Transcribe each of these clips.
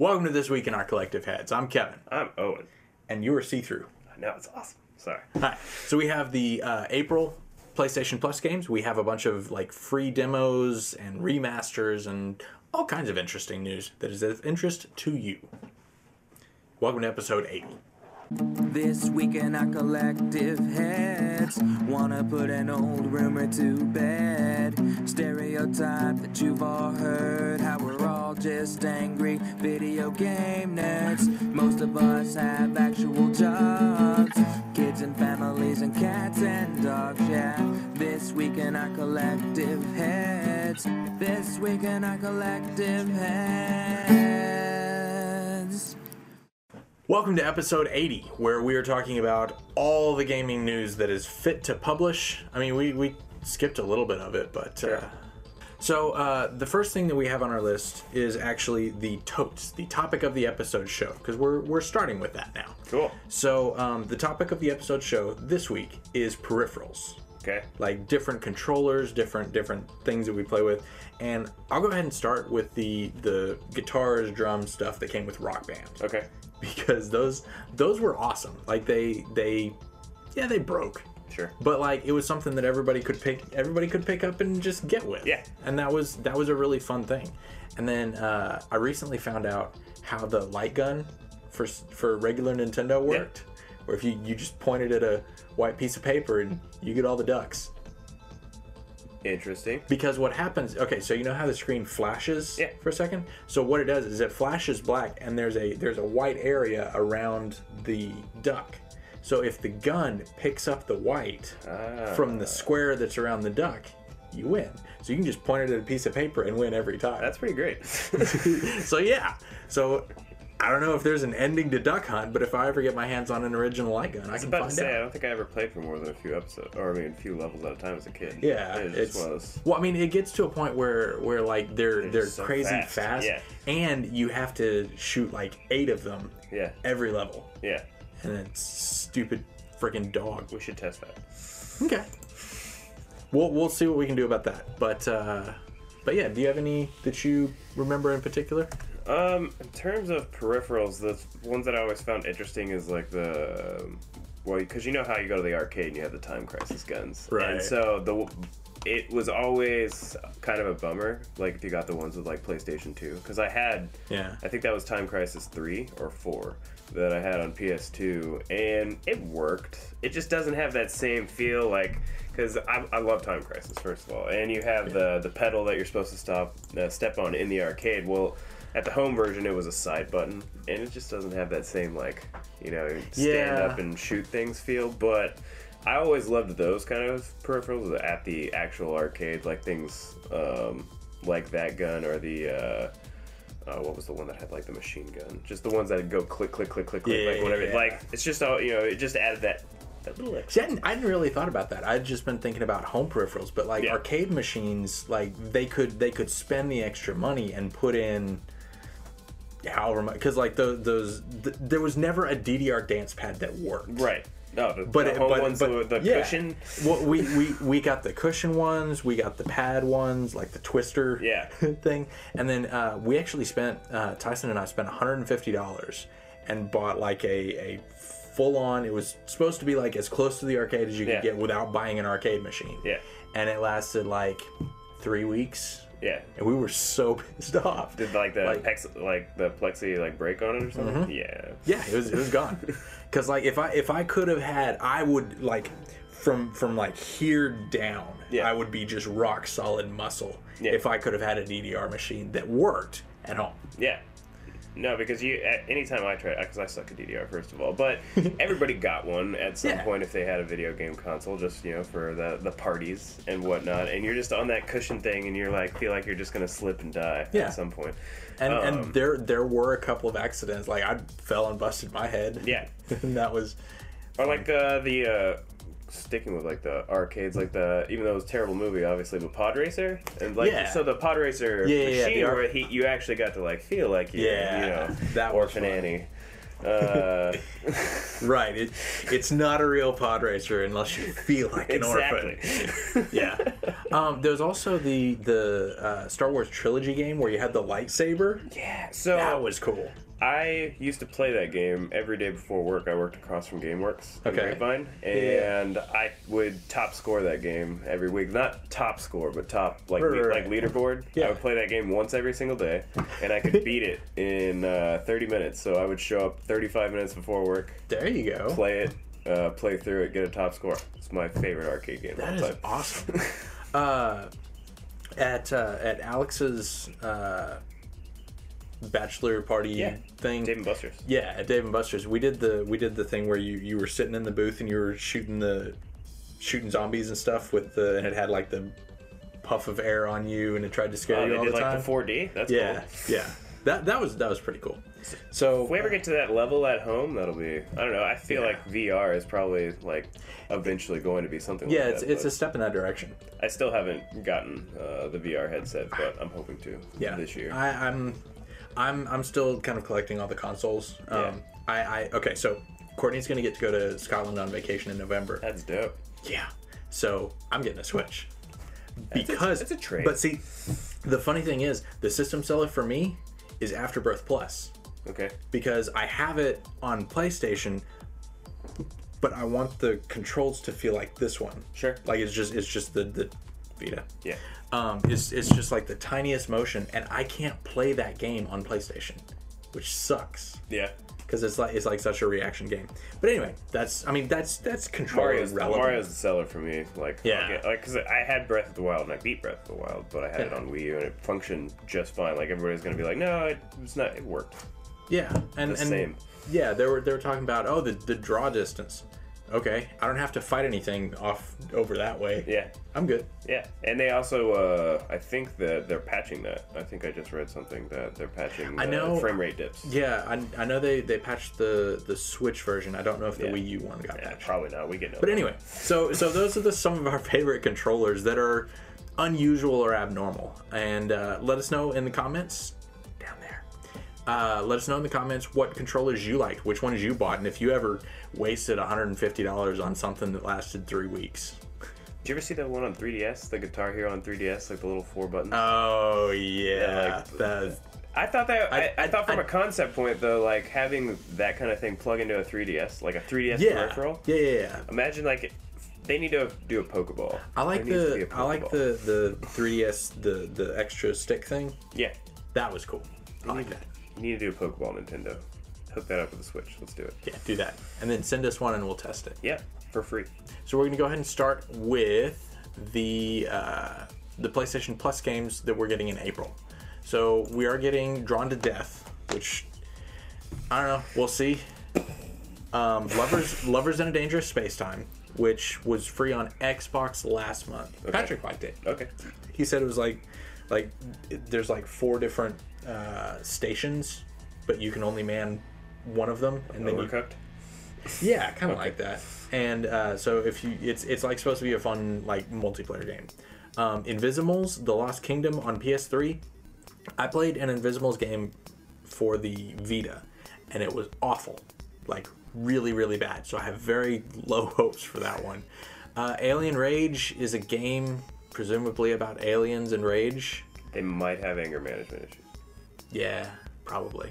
Welcome to This Week in Our Collective Heads. I'm Kevin, I'm Owen. and you are See Through. I know it's awesome. Sorry. Hi. So we have the uh, April PlayStation Plus games. We have a bunch of like free demos and remasters and all kinds of interesting news that is of interest to you. Welcome to episode 8. This week in our collective heads, wanna put an old rumor to bed. Stereotype that you've all heard, how we're all just angry video game nerds. Most of us have actual jobs, kids and families and cats and dogs, yeah. This week in our collective heads, this week in our collective heads. Welcome to episode 80, where we are talking about all the gaming news that is fit to publish. I mean, we, we skipped a little bit of it, but. Uh, so, uh, the first thing that we have on our list is actually the totes, the topic of the episode show, because we're, we're starting with that now. Cool. So, um, the topic of the episode show this week is peripherals. Okay. like different controllers, different different things that we play with. And I'll go ahead and start with the the guitars, drums stuff that came with Rock Band Okay. because those those were awesome. Like they they yeah they broke, Sure. but like it was something that everybody could pick everybody could pick up and just get with. Yeah. and that was that was a really fun thing. And then uh, I recently found out how the light gun for for regular Nintendo worked. Where if you, you just pointed at a white piece of paper and you get all the ducks Interesting. because what happens okay so you know how the screen flashes Yeah. for a second so what it does is it flashes black and there's a there's a white area around the duck so if the gun picks up the white Ah. from the square that's around the duck you win so you can just point it at a piece of paper and win every time That's pretty great. so yeah so i don't know if there's an ending to duck hunt but if i ever get my hands on an original light gun i I can about to find say, I don't think I ever played for more than a few episodes, or I mean, a few levels at a time as a kid. Yeah, It it's was. well. I mean, it gets to a point where where like they're they're, just so crazy fast, fast, yeah. and you have to shoot like eight of them Yeah. every level, Yeah. And it's stupid freaking dog. We should test that. Okay, we'll we'll see what we can do about that. But uh, but yeah, do you have any that you remember in particular? Um, in terms of peripherals, the ones that I always found interesting is like the well, because you know how you go to the arcade and you have the time crisis guns, Right. And so the it was always kind of a bummer, like if you got the ones with like PlayStation Two, because I had Yeah. I think that was Time Crisis 3 or 4 that I had on PS2, and it worked. It just doesn't have that same feel, like, because I, I love Time Crisis, first of all, and you have the, the pedal that you're supposed to stop uh, step on in the arcade. Well, at the home version, it was a side button, and it just doesn't have that same, like, you know, stand Yeah. up and shoot things feel, but. I always loved those kind of peripherals at the actual arcade, like things um, like that gun or the uh, uh, what was the one that had like the machine gun? Just the ones that go click, click, click, click, click, Yeah, like whatever. yeah. Like it's just all you know. It just added that that little extra. See, I hadn't, I hadn't really thought about that. I'd just been thinking about home peripherals, but like Yeah. arcade machines, like they could they could spend the extra money and put in however much because like those those th- there was never a DDR dance pad that worked. Right. No, the, But the it, but, ones but with the yeah. cushion. Well, we, we we got the cushion ones, we got the pad ones, like the twister Yeah. thing, and then uh, we actually spent uh, Tyson and I spent one hundred and fifty dollars and bought like a a full on. It was supposed to be like as close to the arcade as you could Yeah. get without buying an arcade machine. Yeah. and it lasted like three weeks, Yeah. and we were so pissed off. Did like the Like- pex, like the plexi like break on it or something? Yeah. Yeah, it was it was gone. Cause like if I if I could have had, I would like from from like here down, Yeah. I would be just rock solid muscle. Yeah. If I could have had a DDR machine that worked at home. Yeah. No, because you at anytime I try because I suck at DDR first of all, but everybody got one at some Yeah. point if they had a video game console, just you know for the the parties and whatnot, and you're just on that cushion thing, and you're like feel like you're just gonna slip and die Yeah. at some point. And Um, and there there were a couple of accidents. Like I fell and busted my head. Yeah. and that was Or like uh, the uh, sticking with like the arcades, like the even though it was a terrible movie, obviously, but Pod Racer and like Yeah. so the Pod Racer Yeah, yeah, yeah, machine the ar- where he, you actually got to like feel like you, Yeah, you know that Orphan. Annie. Uh, Right. It, it's not a real pod racer unless you feel like an exactly. orphan. Yeah. Um, there's also the the uh, Star Wars trilogy game where you had the lightsaber. yeah. So That was cool. I used to play that game every day before work. I worked across from GameWorks Okay. Grapevine, and I would top score that game every week. Not top score, but top like Right, le- right, like leaderboard. Yeah. I would play that game once every single day, and I could beat it in uh, 30 minutes. So I would show up 35 minutes before work, There you go. play it, uh, play through it, get a top score. It's my favorite arcade game. That of all is time. awesome. uh, at uh, at Alex's uh, bachelor party Yeah. thing. Dave and Buster's. Yeah, at Dave and Buster's, we did the we did the thing where you you were sitting in the booth and you were shooting the shooting zombies and stuff with the and it had like the puff of air on you and it tried to scare Oh, you all did the like the 4D. That's yeah, cool. yeah. That that was that was pretty cool. So If we ever get to that level at home, that'll be. I don't know. I feel Yeah. like VR is probably like eventually going to be something. yeah, like it's that, it's a step in that direction. I still haven't gotten uh, the VR headset, but I'm hoping to. Yeah, This year. I, I'm I'm I'm still kind of collecting all the consoles. Um, I, I okay, so Courtney's gonna get to go to Scotland on vacation in November. That's dope. Yeah. So I'm getting a Switch. That's a- Because that's a trade. But see, the funny thing is, the system seller for me is Afterbirth Plus Okay. because I have it on PlayStation, but I want the controls to feel like this one. Sure. Like it's just it's just the the Vita. Yeah. Um, it's it's just like the tiniest motion, and I can't play that game on PlayStation, which sucks Yeah. because it's like it's like such a reaction game. But anyway, that's I mean that's that's controller Mario's, relevant. Mario's the seller for me. Like, Yeah. okay, like because I had Breath of the Wild and I beat Breath of the Wild, but I had it on Wii U and it functioned just fine. Like everybody's gonna be like, no, it, it's not. It worked. Yeah, and The and same. yeah, they were they were talking about oh the the draw distance. Okay, I don't have to fight anything off over that way. Yeah. I'm good. Yeah, and they also, uh, I think that they're patching that. I think I just read something that they're patching I the know- frame rate dips. Yeah, I, I know they they patched the the Switch version. I don't know if the Yeah. Wii U one got Yeah, patched. probably not. We get no. But anyway, so so those are the some of our favorite controllers that are unusual or abnormal, and uh, let us know in the comments. Uh, let us know in the comments what controllers you liked, which ones you bought, and if you ever wasted $150 on something that lasted three weeks. Did you ever see that one on 3DS? The Guitar Hero on 3DS, like the little four buttons. Oh yeah, like- I thought that. I, I- I, thought from I- a concept point though, like having that kind of thing plug into a 3DS, like a 3DS yeah, peripheral. yeah, yeah, yeah. Imagine like they need to do a Pokeball. I like There needs to be the I like the the 3ds the the extra stick thing. Yeah, That was cool. I like that. You need to do a Pokeball, Nintendo. Hook that up with the Switch. Let's do it. Yeah, do that, and then send us one and we'll test it. Yeah, for free. So we're gonna go ahead and start with the uh, the PlayStation Plus games that we're getting in April. So we are getting Drawn to Death, which I don't know. We'll see. Um, Lovers Lovers in a Dangerous Space Time, which was free on Xbox last month. Patrick liked it. Okay. He said it was like like there's like four different uh, stations, but you can only man one of them, and then you Overcooked. yeah, kind of like that. And uh, so if you, it's it's like supposed to be a fun like multiplayer game. Um, Invisimals: The Lost Kingdom on PS3. I played an Invisimals game for the Vita, and it was awful, like really really bad. So I have very low hopes for that one. Uh, Alien Rage is a game presumably about aliens and rage. They might have anger management issues. Yeah, probably.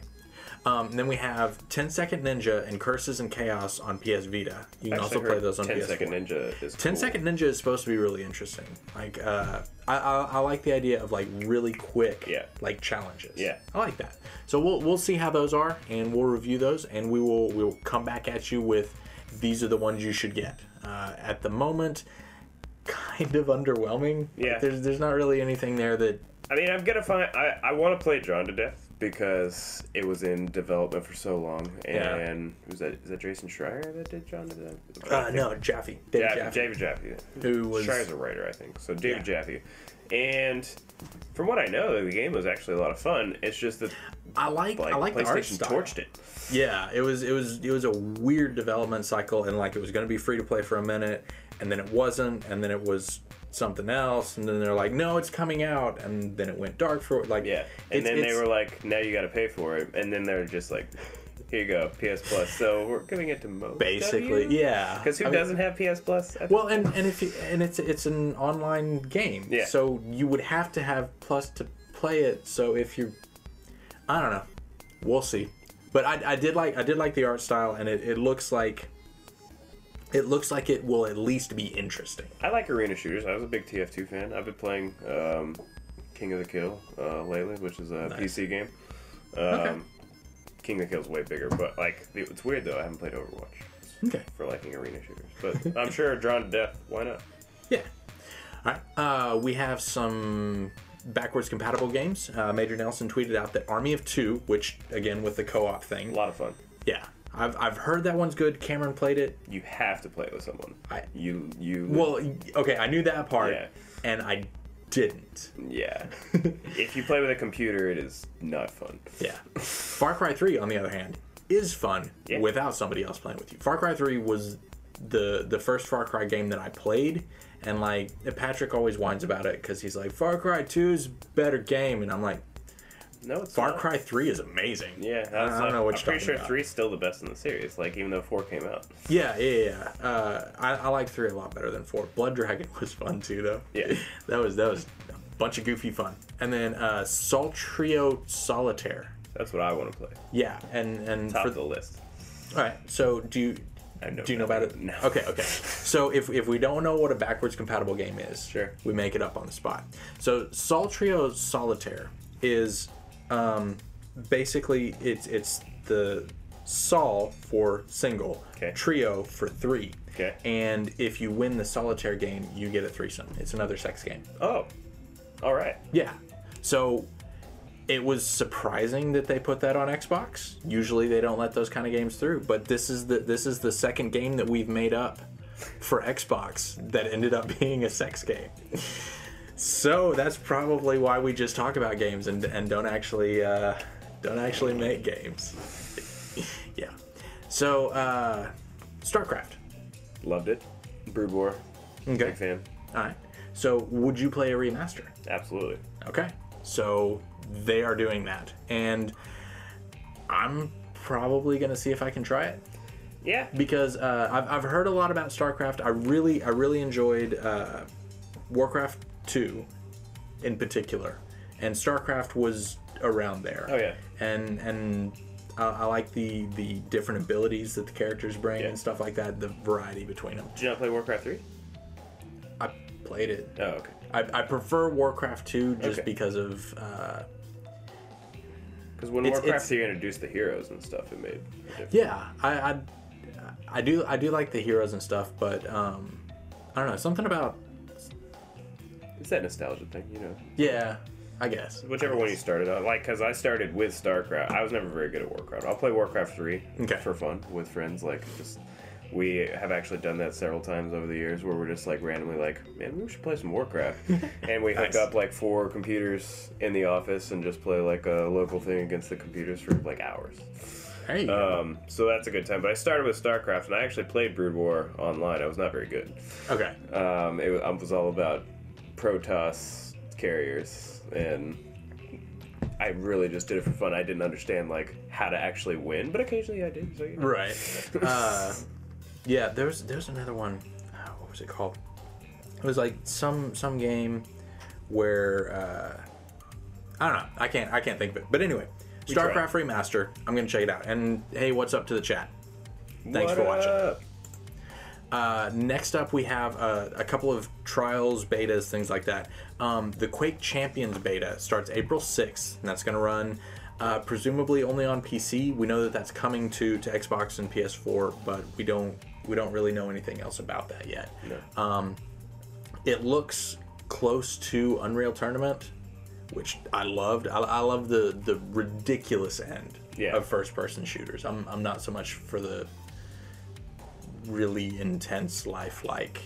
Um, then we have 10 Second Ninja and Curses and Chaos on PS Vita. You can also play those on 10 PS4. Second Ninja is 10 cool. Second Ninja is supposed to be really interesting. Like, uh, I, I, I like the idea of like really quick, Yeah. like challenges. Yeah. I like that. So we'll we'll see how those are, and we'll review those, and we will we'll come back at you with these are the ones you should get. Uh, at the moment, kind of underwhelming. Yeah. there's there's not really anything there that I mean, I'm gonna find. I, I want to play Drawn to Death because it was in development for so long, Yeah. and was that is that Jason Schreier that did Drawn to Death? uh, no Jaffe, David Jaffe, Jaffe, David Jaffe. who was Schreier's a writer, I think. So David Yeah. Jaffe, and from what I know, the game was actually a lot of fun. It's just that I like, like, I like the art style. torched it. Yeah, it was it was it was a weird development cycle, and like it was going to be free to play for a minute, and then it wasn't, and then it was something else, and then they're like, no, it's coming out, and then it went dark for like Yeah, and then they were like, "Now you got to pay for it," and then they're just like, here you go, PS Plus. So we're giving it to most. Basically, yeah. Because who I doesn't have PS Plus? Well, and and if you, and it's it's an online game, Yeah. So you would have to have Plus to play it. So if you, I don't know, we'll see. But I, I did like I did like the art style, and it, it looks like it looks like it will at least be interesting. I like arena shooters. I was a big TF2 fan. I've been playing um, King of the Kill uh, lately, which is a Nice. PC game. Um, Okay. King of the Kill is way bigger, but like it's weird though. I haven't played Overwatch Okay. for liking arena shooters, but I'm sure Drawn to Death. Why not? Yeah. All right. Uh, we have some backwards compatible games. Uh, Major Nelson tweeted out that Army of Two, which again with the co-op thing, A lot of fun. Yeah. I've, I've heard that one's good. Cameron played it. You have to play it with someone. I- you you Well, okay, I knew that part, Yeah. and I didn't. yeah. if you play with a computer, it is not fun. Yeah. Far Cry 3, on the other hand, is fun Yeah. without somebody else playing with you. Far Cry 3 was the the first Far Cry game that I played, and like Patrick always whines about it because he's like, Far Cry 2 is better game, and I'm like, No, it's Far not. Cry 3 is amazing. Yeah, I, don't know what I'm pretty sure about. three's still the best in the series. Like even though four came out. Yeah, yeah, yeah. Uh, I, I like 3 a lot better than 4. Blood Dragon was fun too, though. Yeah. that was that was a bunch of goofy fun. And then uh, Soltrio Solitaire. That's what I want to play. Yeah, and and Top for of the list. All right. So do you I know do you know about it? No. Okay. Okay. So if if we don't know what a backwards compatible game is, Sure. we make it up on the spot. So Soltrio Solitaire is um, basically it's it's the sol for single, Okay. trio for three. Okay. And if you win the solitaire game, you get a threesome. It's another sex game. Oh, all right. Yeah. So it was surprising that they put that on Xbox. Usually they don't let those kind of games through, but this is the this is the second game that we've made up for Xbox that ended up being a sex game. So that's probably why we just talk about games and, and don't actually uh, don't actually make games. yeah. So uh, StarCraft. Loved it. Brood War. Okay. Big fan. All right. So would you play a remaster? Absolutely. Okay. So they are doing that. And I'm probably going to see if I can try it Yeah. because uh, I've, I've heard a lot about StarCraft. I really I really enjoyed uh, Warcraft 2 in particular. And StarCraft was around there. Oh yeah. And and I, I like the the different abilities that the characters bring Yeah. and stuff like that, the variety between them. Did you not play Warcraft three? I played it. Oh okay. I, I prefer Warcraft 2 just Okay. because of uh, Because when It's- Warcraft it's- three introduced the heroes and stuff, it made. A difference. Yeah, I, I, I do I do like the heroes and stuff, but um, I don't know something about It's that nostalgia thing, you know. yeah, I guess. Whichever one you started on, like, because I started with StarCraft. I was never very good at Warcraft. I'll play Warcraft three Okay. for fun with friends. Like, just we have actually done that several times over the years, where we're just like randomly like, man, we should play some Warcraft, and we hook Nice. up like four computers in the office and just play like a local thing against the computers for like hours. Hey, Um, so that's a good time. But I started with StarCraft, and I actually played Brood War online. I was not very good. okay, Um, it, was- it was all about Protoss carriers, and I really just did it for fun. I didn't understand like how to actually win, but occasionally I did. So you know. right. Uh, yeah, there's there's another one. oh, what was it called? It was like some some game where uh, I don't know. I can't I can't think of it. But anyway, We tried. StarCraft remaster. I'm gonna check it out. And hey, what's up to the chat? Thanks What for watching. up? Uh, next up, we have uh, a couple of trials, betas, things like that. Um, the Quake Champions beta starts April 6th, and that's going to run uh, presumably only on PC. We know that that's coming to, to Xbox and PS4, but we don't we don't really know anything else about that yet. No. Um, it looks close to Unreal Tournament, which I loved. I, I love the the ridiculous end Yeah. of first person shooters. I'm I'm not so much for the really intense life like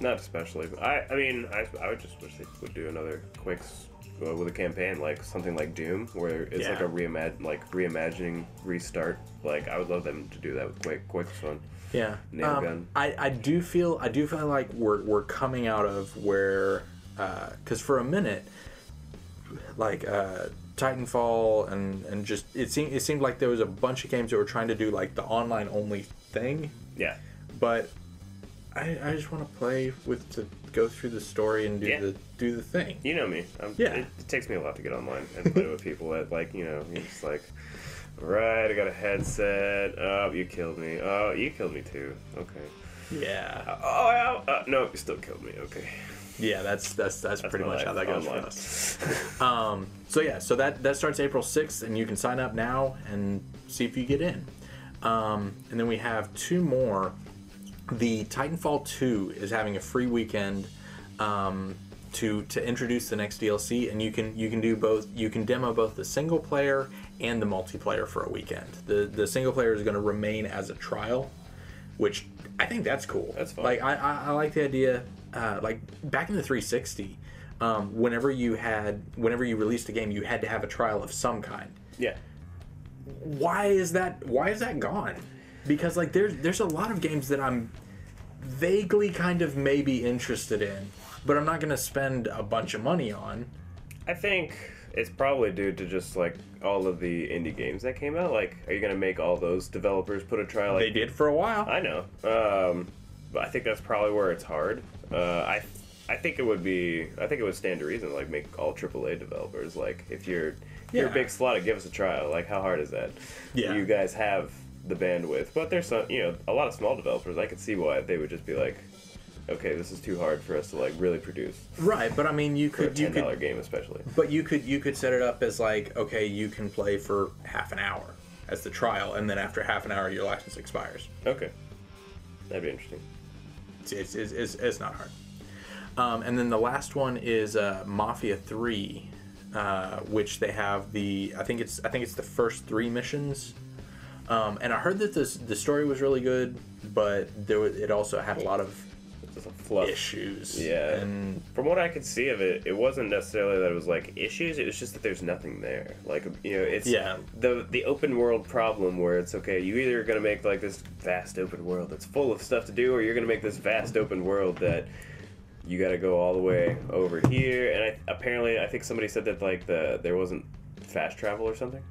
Not especially. But I, I mean, I, I would just wish they would do another Quakes uh, with a campaign like something like Doom, where it's like a reimagine, like reimagining, restart. Like I would love them to do that with Quake. Quake's fun. yeah. Nail Um, gun. I I do feel I do feel like we're we're coming out of where because for a minute like uh, Titanfall and and just it seemed it seemed like there was a bunch of games that were trying to do like the online only thing, Yeah. but I, I just want to play with to go through the story and do Yeah. the do the thing. You know me. I'm, Yeah. It, it takes me a lot to get online and play with people that, like, you know, you're just like, right, I got a headset. Oh, you killed me. Oh, you killed me too. Okay. Yeah, Oh. Uh, no, you still killed me. Okay. yeah, that's that's that's, pretty my much how that goes online. for us. Um, so yeah, so that that starts April sixth, and you can sign up now and see if you get in. Um, and then we have two more. The Titanfall two is having a free weekend um, to to introduce the next DLC, and you can you can do both. You can demo both the single player and the multiplayer for a weekend. The the single player is going to remain as a trial, which I think that's cool. That's fun. Like I, I, I like the idea. Uh, like back in the 360, um, whenever you had whenever you released a game, you had to have a trial of some kind. Yeah. Why is that? Why is that gone? Because like there's there's a lot of games that I'm vaguely kind of maybe interested in, but I'm not going to spend a bunch of money on. I think it's probably due to just, like, all of the indie games that came out. Like, are you going to make all those developers put a trial? Like, They did for a while. I know. Um, but I think that's probably where it's hard. Uh, I I think it would be. I think it would stand to reason. Like make all AAA developers. Like if you're if you're a big slot, give us a trial. Like how hard is that? Yeah. You guys have the bandwidth, but there's some. You know, a lot of small developers. I could see why they would just be like, okay, this is too hard for us to like really produce Right, but I mean, you could you could game, especially. But you could you could set it up as like okay, you can play for half an hour as the trial, and then after half an hour, your license expires. Okay, that'd be interesting. It's it's, it's, it's, it's not hard. Um, and then the last one is uh, Mafia Three, uh, which they have the I think it's I think it's the first three missions. Um, and I heard that this the story was really good, but there was, it also had a lot of issues. Yeah. and From what I could see of it, it wasn't necessarily that it was like issues. It was just that there's nothing there. Like you know, it's Yeah. the the open world problem where it's okay. You either are gonna make like this vast open world that's full of stuff to do, or you're gonna make this vast open world that you got to go all the way over here. And I, apparently, I think somebody said that like the there wasn't fast travel or something,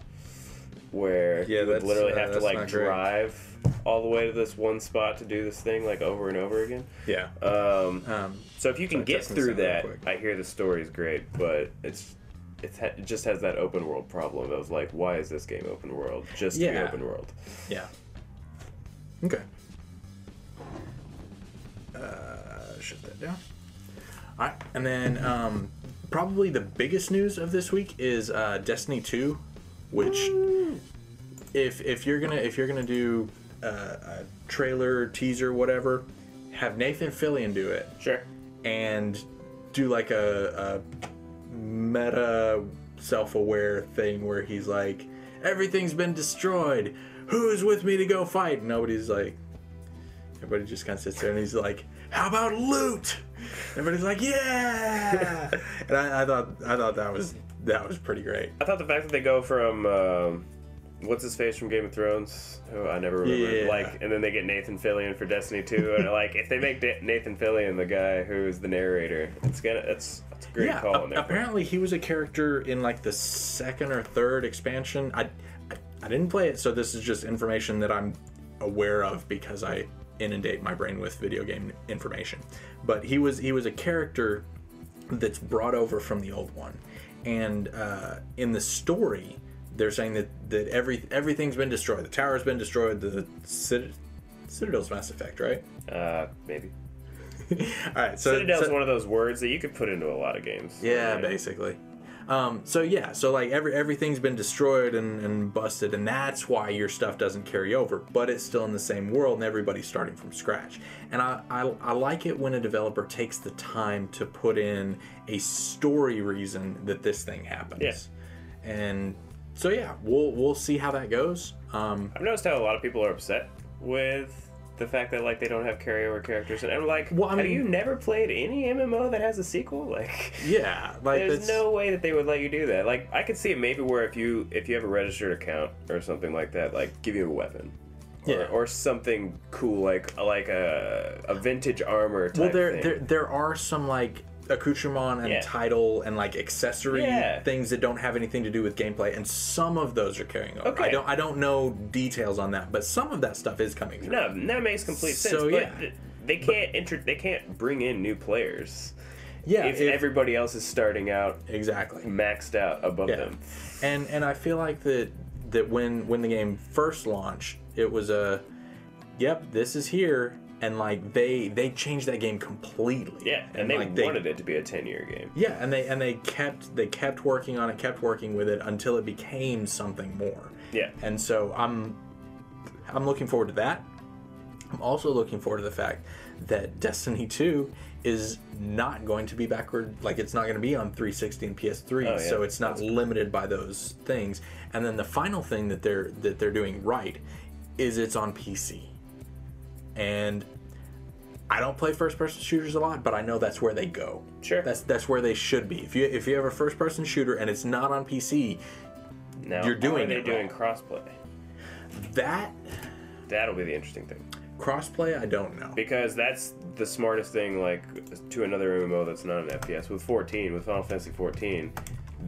where Yeah, you would literally uh, have to like drive all the way to this one spot to do this thing like over and over again. yeah. Um, Um, so if you can get through that. I hear the story's great, but it's it's ha- it just has that open world problem of like, why is this game open world? Just to be open world. Yeah. Okay. Uh, shut that down. All right, and then um, probably the biggest news of this week is uh, Destiny Two, which if if you're gonna if you're gonna do uh, a trailer teaser whatever, have Nathan Fillion do it. Sure. and do like a, a meta self-aware thing where he's like everything's been destroyed. Who's with me to go fight? Nobody's like everybody just kind of sits there and he's like how about loot everybody's like yeah! And I, I thought i thought that was that was pretty great. I thought the fact that they go from um, what's his face from Game of Thrones, who I never remember, Yeah. like, and then they get Nathan Fillion for Destiny Two, and like if they make Da- Nathan Fillion the guy who's the narrator, it's gonna it's it's a great yeah call a- apparently he was a character in like the second or third expansion. I, I i didn't play it so this is just information that i'm aware of because i inundate my brain with video game information but he was he was a character that's brought over from the old one and uh, in the story they're saying that that every everything's been destroyed the tower's been destroyed the Cit- citadel's mass effect right Uh, maybe all right so, Citadel's so one of those words that you could put into a lot of games. Yeah, Right? basically. Um, so yeah, so like every everything's been destroyed and, and busted, and that's why your stuff doesn't carry over. But it's still in the same world, and everybody's starting from scratch. And I, I I like it when a developer takes the time to put in a story reason that this thing happens. Yeah. And so yeah, we'll we'll see how that goes. Um, I've noticed how a lot of people are upset with the fact that like they don't have carryover characters, and I'm like, Well, I mean, have you never played any MMO that has a sequel? Like, yeah, like there's no way that they would let you do that. Like, I could see it maybe where if you if you have a registered account or something like that, like give you a weapon. Or, Yeah. or something cool like like a, a vintage armor type Well, there, thing. there there are some like accoutrement and Yeah. title and like accessory Yeah. things that don't have anything to do with gameplay, and some of those are carrying over. Okay. I don't I don't know details on that, but some of that stuff is coming through. No, that makes complete sense. So, but yeah. th- they can't enter. They can't bring in new players Yeah, if, if- everybody else is starting out exactly. maxed out above Yeah. them. And and I feel like that that when when the game first launched, it was a yep, this is here and like they they changed that game completely. Yeah, and, they like wanted it to be a ten-year game. Yeah, and they and they kept they kept working on it, kept working with it until it became something more. Yeah. And so I'm I'm looking forward to that. I'm also looking forward to the fact that Destiny 2 is not going to be backward like it's not going to be on 360 and PS3 Oh, yeah. so it's not limited by those things. And then the final thing that they're that they're doing right is it's on PC. And I don't play first person shooters a lot, but I know that's where they go. Sure. That's that's where they should be. If you if you have a first person shooter and it's not on PC, Now, You're doing are they it doing crossplay? that That'll be the interesting thing crossplay I don't know. because that's the smartest thing. Like to another MMO that's not an FPS with 14 with Final Fantasy 14.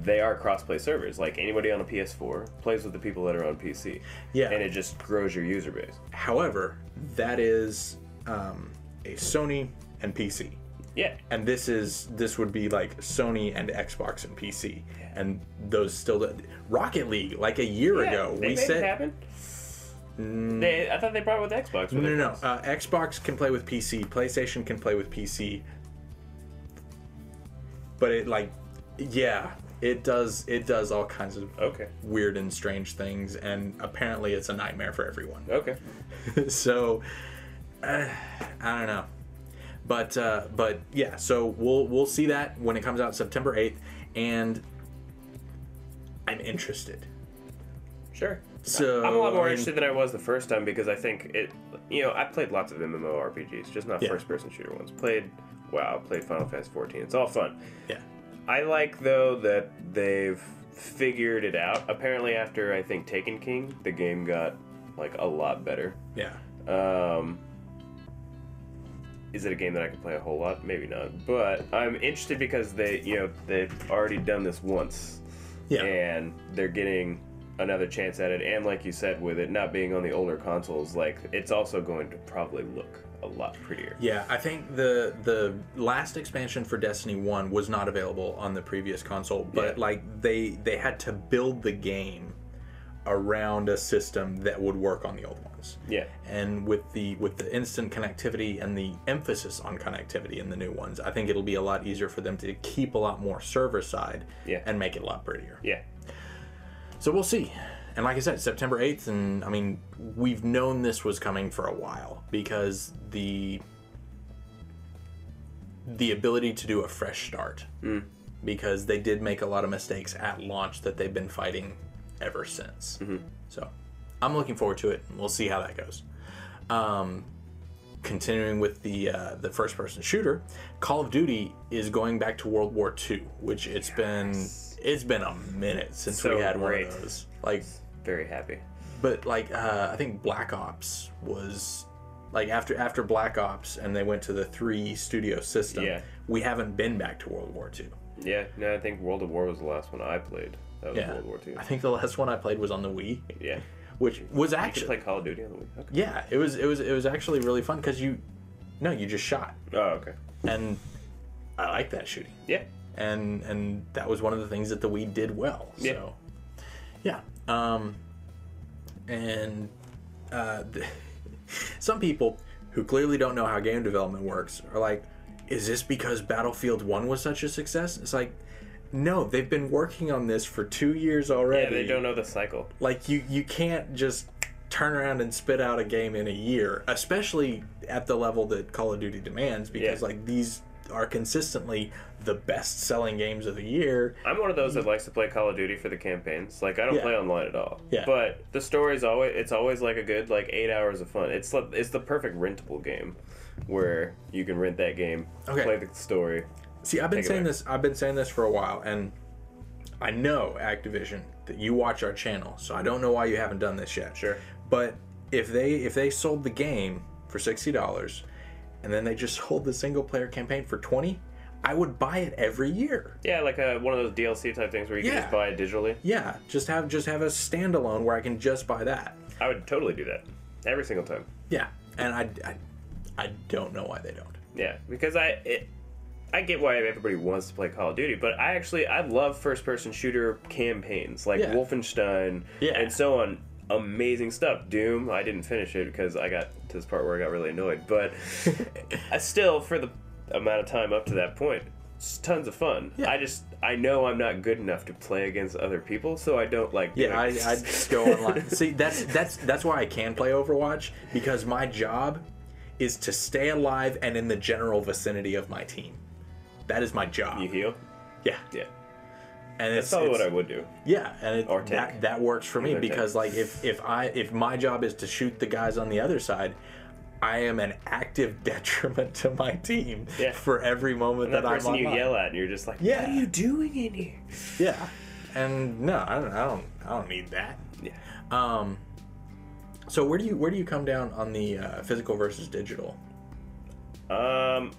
They are crossplay servers. Like anybody on a PS4 plays with the people that are on PC. Yeah. And it just grows your user base. However, that is um, a Sony and PC. Yeah. and this is this would be like Sony and Xbox and PC, and those still Rocket League like a year Yeah, ago we said happen. They, I thought they brought it with Xbox. no no no uh, Xbox can play with PC, PlayStation can play with PC, but it like yeah it does it does all kinds of Okay. weird and strange things, and apparently it's a nightmare for everyone. Okay. so uh, I don't know, but uh, but yeah. So we'll we'll see that when it comes out September eighth, and I'm interested. Sure. So I'm a lot more I mean, interested than I was the first time because I think it. You know, I played lots of MMO RPGs, just not Yeah. first-person shooter ones. Played WoW, played Final Fantasy 14. It's all fun. Yeah, I like though that they've figured it out. Apparently, after I think Taken King, the game got like a lot better. yeah, Um, is it a game that I can play a whole lot? Maybe not. But I'm interested because they, you know, they've already done this once, yeah. and they're getting another chance at it. And like you said, with it not being on the older consoles, like it's also going to probably look a lot prettier. Yeah, I think the the last expansion for Destiny One was not available on the previous console, but Yeah. like they they had to build the game around a system that would work on the old ones. Yeah. And with the with the instant connectivity and the emphasis on connectivity in the new ones, I think it'll be a lot easier for them to keep a lot more server side Yeah. and make it a lot prettier. Yeah. So we'll see. And like I said, September 8th, and I mean, we've known this was coming for a while because the the ability to do a fresh start. Because they did make a lot of mistakes at launch that they've been fighting ever since. So I'm looking forward to it. We'll see how that goes. Um, continuing with the uh, the first person shooter, Call of Duty is going back to World War II, which it's been it's been a minute since So we had great. one of those. Like, Very happy. but like uh, I think Black Ops was like after after Black Ops and they went to the three studio system. Yeah. We haven't been back to World War II. Yeah. No, I think World at War was the last one I played. That was Yeah. World War II. I think the last one I played was on the Wii, Yeah. which was actually play Call of Duty on the Wii. Okay. yeah, it was it was it was actually really fun because you no you just shot Oh, okay. and I like that shooting. Yeah. and and that was one of the things that the Wii did well. Yeah. So, yeah. Um, and uh, some people who clearly don't know how game development works are like, "Is this because Battlefield One was such a success?" It's like, no, they've been working on this for two years already. Yeah, they don't know the cycle. Like you, you can't just turn around and spit out a game in a year, especially at the level that Call of Duty demands, because Yeah. like these are consistently the best-selling games of the year. I'm one of those that likes to play Call of Duty for the campaigns. Like I don't Yeah. play online at all. Yeah. But the story's always it's always like a good like eight hours of fun. It's like it's the perfect rentable game, where you can rent that game, Okay. play the story. See, I've been Take it saying back. this. I've been saying this for a while, and I know Activision that you watch our channel, so I don't know why you haven't done this yet. Sure. But if they if they sold the game for sixty dollars, and then they just sold the single player campaign for twenty, I would buy it every year. Yeah, like a, one of those DLC type things where you can just buy it digitally. Yeah, just have just have a standalone where I can just buy that. I would totally do that every single time. Yeah, and I, I, I don't know why they don't. Yeah, because I it, I get why everybody wants to play Call of Duty, but I actually I love first person shooter campaigns like Yeah. Wolfenstein Yeah. and so on. Amazing stuff. Doom, I didn't finish it because I got to this part where I got really annoyed, but I still for the amount of time up to that point, it's tons of fun. Yeah. I just I know I'm not good enough to play against other people, so I don't like Yeah, I, I just go online. See, that's that's that's why I can play Overwatch because my job is to stay alive and in the general vicinity of my team. That is my job. you heal. Yeah, Yeah, and that's it's, probably what I would do. Yeah, and it, that that works for me because tank. like if if I if my job is to shoot the guys on the other side, I am an active detriment to my team Yeah. for every moment that that, I'm person you yell at, and you're just like, Yeah. "What are you doing in here?" Yeah, and no, I don't, I don't, I don't need that. Yeah. Um, so where do you where do you come down on the uh, physical versus digital? Um,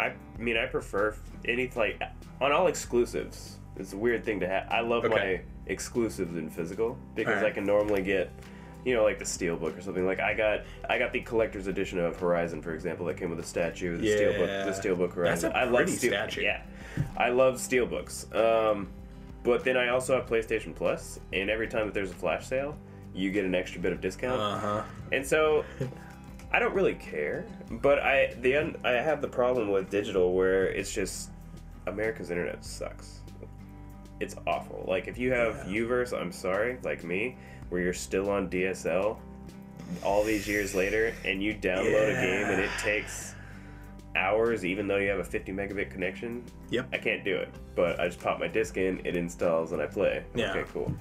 I mean, I prefer any like on all exclusives. It's a weird thing to have. I love Okay. my exclusives in physical because I can normally get, you know, like the steelbook or something. Like I got, I got the collector's edition of Horizon, for example, that came with a statue. The steelbook, the steelbook That's Horizon. a I love pretty steel. statue. Yeah, I love steelbooks. Um, but then I also have PlayStation Plus, and every time that there's a flash sale, you get an extra bit of discount. Uh huh. And so I don't really care, but I the un, I have the problem with digital where it's just America's internet sucks. It's awful. Like if you have Uverse, I'm sorry, like me, where you're still on DSL all these years later and you download a game and it takes hours even though you have a 50 megabit connection. Yep. I can't do it. But I just pop my disc in, it installs and I play. Yeah. Okay, cool.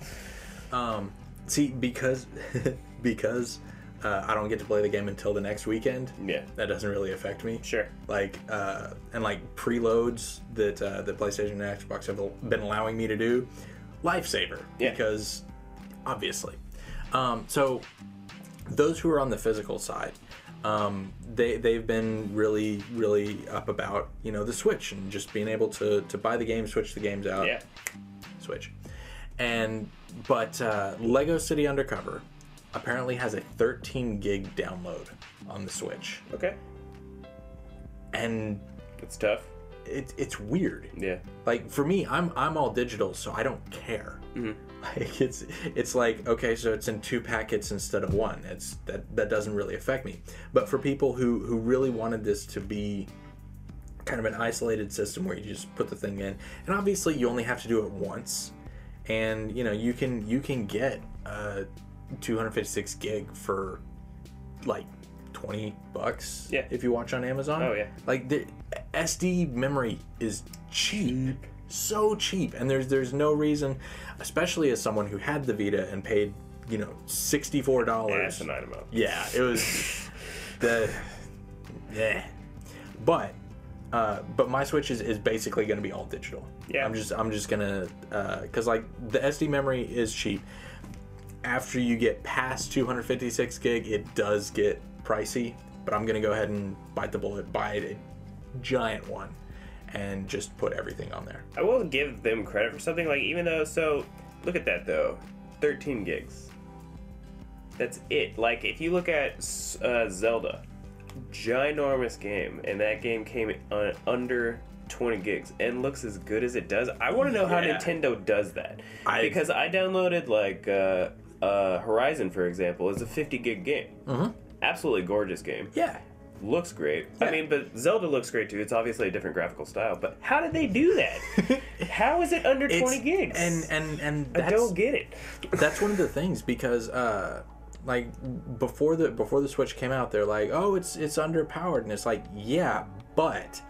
Um, see, because because uh, I don't get to play the game until the next weekend. Yeah. That doesn't really affect me. Sure. Like uh, and like preloads that uh, the PlayStation and Xbox have been allowing me to do, lifesaver. Yeah. Because obviously, um, so those who are on the physical side. Um, they they've been really really up about you know the Switch and just being able to to buy the game, switch the games out, Yeah. Switch. And but uh, Lego City Undercover apparently has a 13 gig download on the Switch, Okay. and It's tough. it, it's weird. Yeah. Like for me, I'm I'm all digital, so I don't care. Like it's it's like okay, so it's in two packets instead of one. It's that that doesn't really affect me. But for people who who really wanted this to be kind of an isolated system where you just put the thing in, and obviously you only have to do it once, and you know you can you can get uh 256 gig for like 20 bucks Yeah. if you watch on Amazon. Oh, yeah. Like the SD memory is cheap, so cheap, and there's there's no reason, especially as someone who had the Vita and paid you know sixty four Yeah, dollars. it's a night amount. Yeah, it was the yeah, but uh, but my Switch is, is basically going to be all digital. Yeah. I'm just I'm just gonna because like the SD memory is cheap. After you get past 256 gig, it does get pricey. But I'm gonna go ahead and bite the bullet, buy a giant one, and just put everything on there. I will give them credit for something like even though so look at that though, 13 gigs. That's it. Like if you look at uh, Zelda, ginormous game, and that game came uh, under 20 gigs and looks as good as it does. I want to know how Yeah. Nintendo does that I- because I downloaded like uh, uh, Horizon for example is a 50 gig game. Mm-hmm. Absolutely gorgeous game Yeah, looks great. Yeah. I mean, but Zelda looks great too. It's obviously a different graphical style. But how did they do that? how is it under It's- twenty gigs? and and and I don't get it. that's one of the things because uh like before the before the switch came out they're like oh it's it's underpowered and it's like yeah but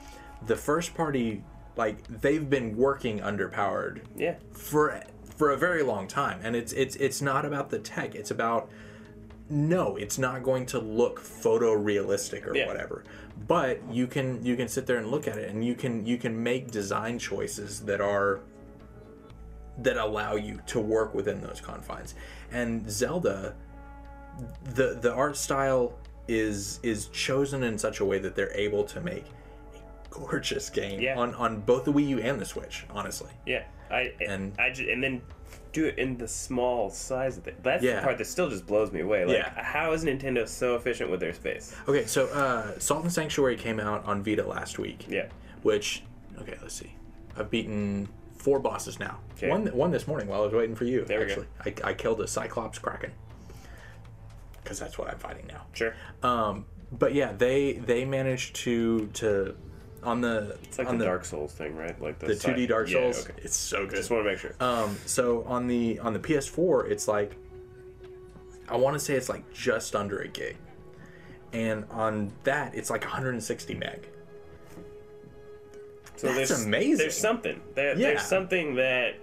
the first party like they've been working underpowered Yeah, for for a very long time and it's it's it's not about the tech it's about no it's not going to look photorealistic or Yeah. whatever but you can you can sit there and look at it and you can you can make design choices that are that allow you to work within those confines and zelda the the art style is is chosen in such a way that they're able to make a gorgeous game Yeah. on on both the Wii U and the Switch. Honestly, Yeah, I And- I ju- and then do it in the small size of it. That's Yeah. the part that still just blows me away. Like, Yeah. how is Nintendo so efficient with their space? okay. So uh, Salt and Sanctuary came out on Vita last week. Yeah. Which okay, let's see. I've beaten four bosses now. Okay. One one this morning while I was waiting for you. There we go. actually, I, I killed a Cyclops Kraken because that's what I'm fighting now. Sure. Um, but yeah, they they managed to to on the It's like on the, Dark Souls thing, right? Like the side- 2D Dark Yeah, Souls. okay. It's so good. I Just want to make sure. Um, so on the on the PS4, it's like I want to say it's like just under a gig, and on that it's like 160 meg. so that's there's, amazing. There's something. There, Yeah. There's something that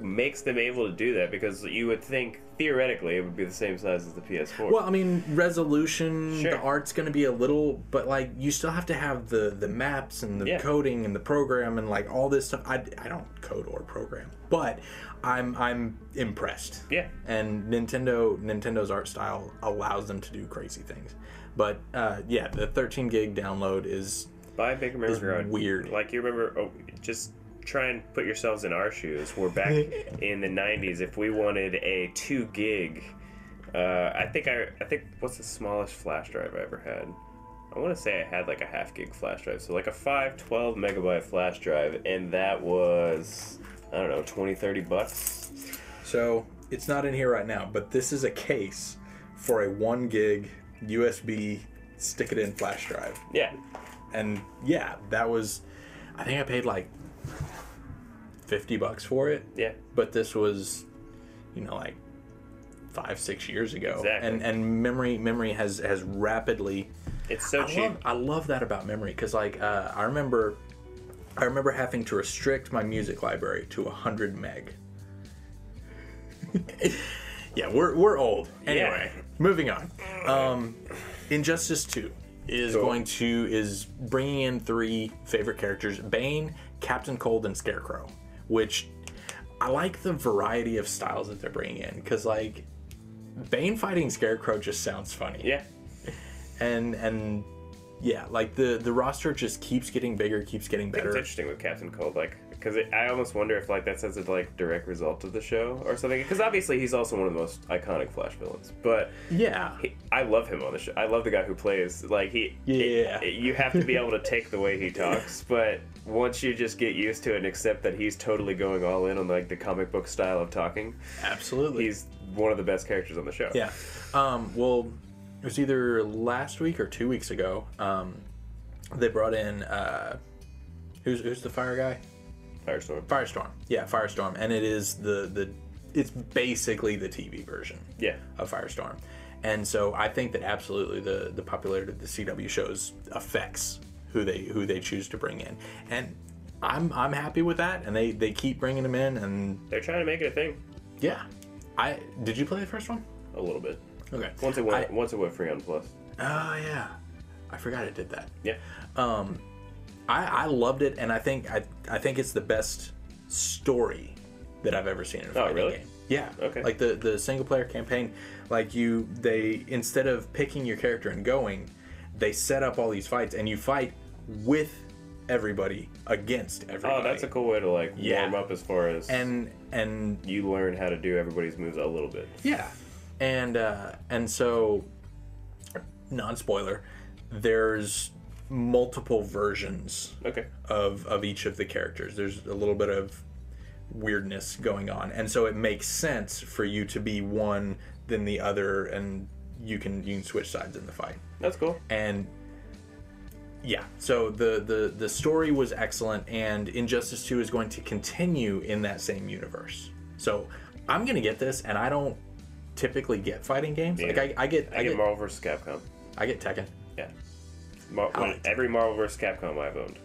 makes them able to do that because you would think theoretically it would be the same size as the PS4. Well, I mean, resolution, Sure. the art's going to be a little, but like you still have to have the the maps and the Yeah. coding and the program and like all this stuff. I, I don't code or program, but I'm I'm impressed. yeah. and Nintendo Nintendo's art style allows them to do crazy things. But uh, yeah, the 13 gig download is bigger memory card. weird. Like you remember, oh, just try and put yourselves in our shoes. We're back in the '90s. If we wanted a two gig, uh, I think I, I think what's the smallest flash drive I ever had? I want to say I had like a half gig flash drive, so like a 5, 12 megabyte flash drive, and that was I don't know 20, 30 bucks. so it's not in here right now, but this is a case for a one gig USB stick it in flash drive, Yeah, and yeah, that was I think I paid like 50 bucks for it. yeah, but this was you know like five six years ago Exactly. and and memory memory has has rapidly it's so I cheap. love, I love that about memory because like uh, I remember I remember having to restrict my music library to 100 meg yeah we're, we're old anyway moving on um, Injustice 2 is Cool. going to is bringing in three favorite characters Bane Captain Cold and Scarecrow which I like the variety of styles that they're bringing in because like Bane fighting Scarecrow just sounds funny Yeah, and and yeah, like the the roster just keeps getting bigger, keeps getting better. It's interesting with Captain Cold, like because I almost wonder if like that's as a like direct result of the show or something. Because obviously he's also one of the most iconic Flash villains, but Yeah, he, I love him on the show. I love the guy who plays. Like he, Yeah. it- you have to be able to take the way he talks, but once you just get used to it and accept that he's totally going all in on like the comic book style of talking, absolutely. he's one of the best characters on the show. yeah. Um, well, it was either last week or two weeks ago. Um, they brought in uh, who's who's the fire guy? Firestorm. Firestorm. Yeah, Firestorm, and it is the the it's basically the TV version. Yeah, of Firestorm. And so I think that absolutely the the popularity of the CW shows affects who they who they choose to bring in. And I'm I'm happy with that and they they keep bringing them in and they're trying to make it a thing yeah. I did you play the first one? a little bit. Okay. Once it went, I- once it went free on Plus. Oh yeah. I forgot it did that. Yeah. Um I I loved it and I think I I think it's the best story that I've ever seen in a fighting Oh, really? game. Yeah. Okay. Like the the single player campaign, like you they instead of picking your character and going, they set up all these fights and you fight with everybody against everybody. Oh, that's a cool way to like Yeah. warm up as far as and and you learn how to do everybody's moves a little bit. yeah. And uh and so non spoiler, there's multiple versions Okay. of of each of the characters. There's a little bit of weirdness going on, and so it makes sense for you to be one than the other, and you can you can switch sides in the fight. That's cool. And yeah, so the the the story was excellent, and Injustice Two is going to continue in that same universe. So I'm gonna get this, and I don't typically get fighting games. Like I, I get I, I get get Marvel vs. Capcom. I get Tekken. Yeah. Mar- when- every Marvel vs. Capcom I've owned.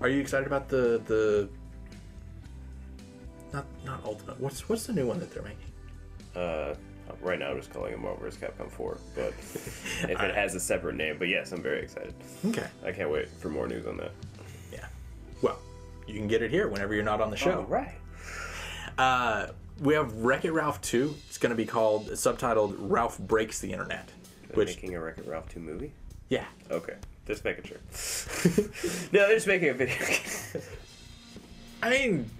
Are you excited about the the not not Ultimate? What's what's the new one that they're making? Uh, right now, I'm just calling it Marvel vs. Capcom 4. But if it has a separate name, but yes, I'm very excited. Okay. I can't wait for more news on that. Yeah. Well, you can get it here whenever you're not on the show. right. Uh, we have Wreck It Ralph 2. It's going to be called subtitled Ralph Breaks the Internet. They're Which making a Wreck-It Ralph 2 movie? yeah. Okay. Just making sure. no, they're just making a video. I mean,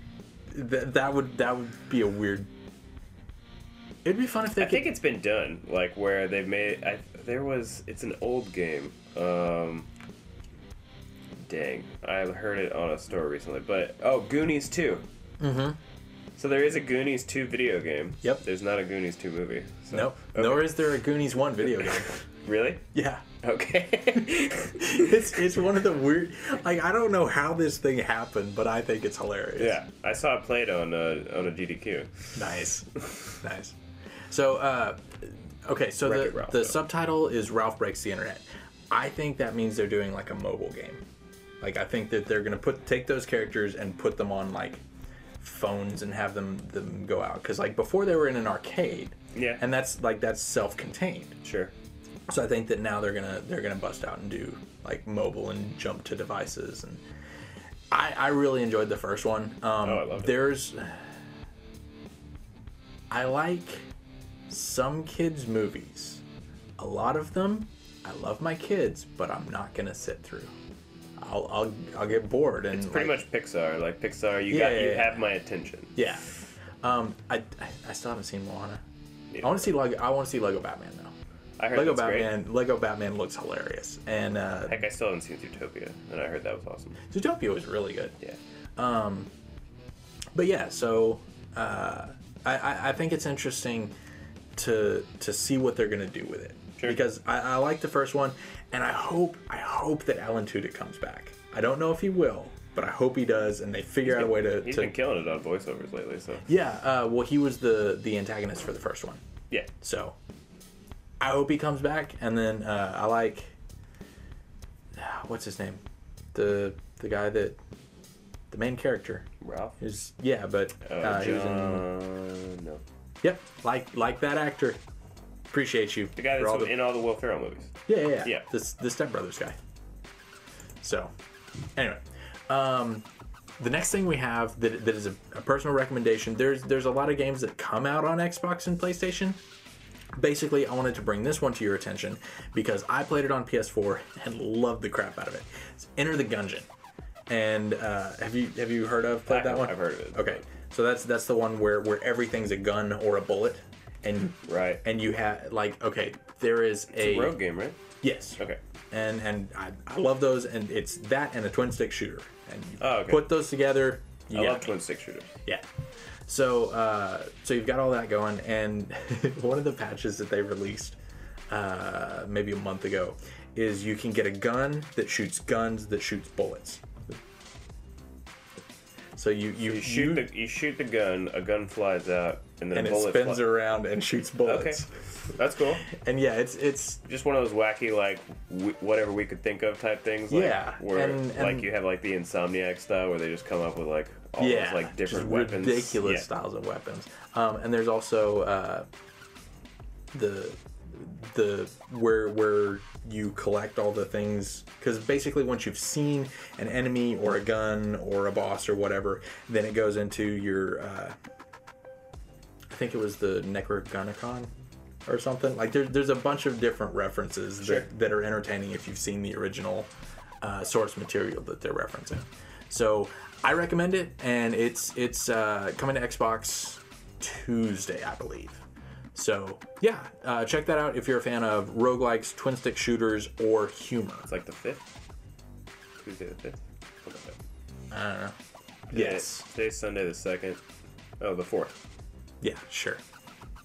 th- that would that would be a weird. It'd be fun if they I could. think it's been done, like where they've made. I, there was. It's an old game. Um, dang, I heard it on a store recently. But oh, Goonies two. mm-hmm. So there is a Goonies two video game. Yep. There's not a Goonies two movie. So. Nope. Okay. Nor is there a Goonies one video game. Really? yeah. Okay. It's it's one of the weird. Like I don't know how this thing happened, but I think it's hilarious. yeah, I saw it played on a on a GDQ. Nice. nice. So, uh, okay, so Wreck-It the, Ralph, the though. subtitle is Ralph Breaks the Internet. I think that means they're doing like a mobile game. Like, I think that they're going to put take those characters and put them on like phones and have them, them go out. Because, like, before they were in an arcade. Yeah. And that's like, that's self contained. Sure. So I think that now they're gonna they're gonna bust out and do like mobile and jump to devices and I I really enjoyed the first one. Um, Oh, I loved it. There's I like some kids movies. A lot of them I love my kids, but I'm not gonna sit through. I'll I'll, I'll get bored and It's pretty like, much Pixar. Like Pixar, you Yeah, got yeah, you yeah. have my attention. yeah. Um, I, I still haven't seen Moana. I want to see Lego. I want to see Lego Batman though. I heard Lego that's great. Batman. Lego Batman looks hilarious, and uh, Heck, I still haven't seen Zootopia, and I heard that was awesome. Zootopia was really good. Yeah. Um, but yeah, so uh, I, I, I think it's interesting to to see what they're gonna do with it Sure. because I, I like the first one, and I hope I hope that Alan Tudyk comes back. I don't know if he will, but I hope he does, and they figure out a way to, He's to been killing it on voiceovers lately, so yeah. Uh, well, he was the the antagonist for the first one, yeah. so I hope he comes back, and then uh, I like what's his name, the the guy that the main character. Ralph. Is yeah, but Uh, uh, he was in. John- no. Yep, like like that actor. Appreciate you. The guy for that's all the- in all the Will Ferrell movies. yeah, yeah, yeah. Yeah. This the Step Brothers guy. So, anyway, um, the next thing we have that, that is a, a personal recommendation. There's there's a lot of games that come out on Xbox and PlayStation. Basically, I wanted to bring this one to your attention because I played it on PS4 and loved the crap out of it. It's Enter the Gungeon, and uh, have you have you heard of played that one? I've heard of it. Okay, so that's that's the one where where everything's a gun or a bullet, and Right. and you have like okay, there is a, It's a rogue game, right? yes, Okay. and and I, I love those, and it's that and a twin stick shooter, and you Oh, okay. put those together. You I love twin stick shooters. Yeah. So uh, so you've got all that going, and one of the patches that they released uh, maybe a month ago is you can get a gun that shoots guns that shoots bullets. So you you, You shoot the you shoot the gun, a gun flies out, and then and a it bullet spins fly- around and shoots bullets. Okay, that's cool. And yeah, it's it's Just one of those wacky like w- whatever we could think of type things. Like, Yeah, where and- like you have like the Insomniac style where they just come up with like all yeah, those like different weapons. ridiculous Yeah. styles of weapons. Um, and there's also uh, the the where where you collect all the things because basically once you've seen an enemy or a gun or a boss or whatever, then it goes into your. Uh, I think it was the Necrogunicon or something. Like there's there's a bunch of different references Sure. that, that are entertaining if you've seen the original uh, source material that they're referencing. So I recommend it, and it's it's uh, coming to Xbox Tuesday, I believe. So yeah, uh, check that out if you're a fan of roguelikes, twin stick shooters, or humor. It's like the fifth. Tuesday the fifth. I don't know. Yes. Today's Sunday the second. Oh, the fourth. Yeah, sure.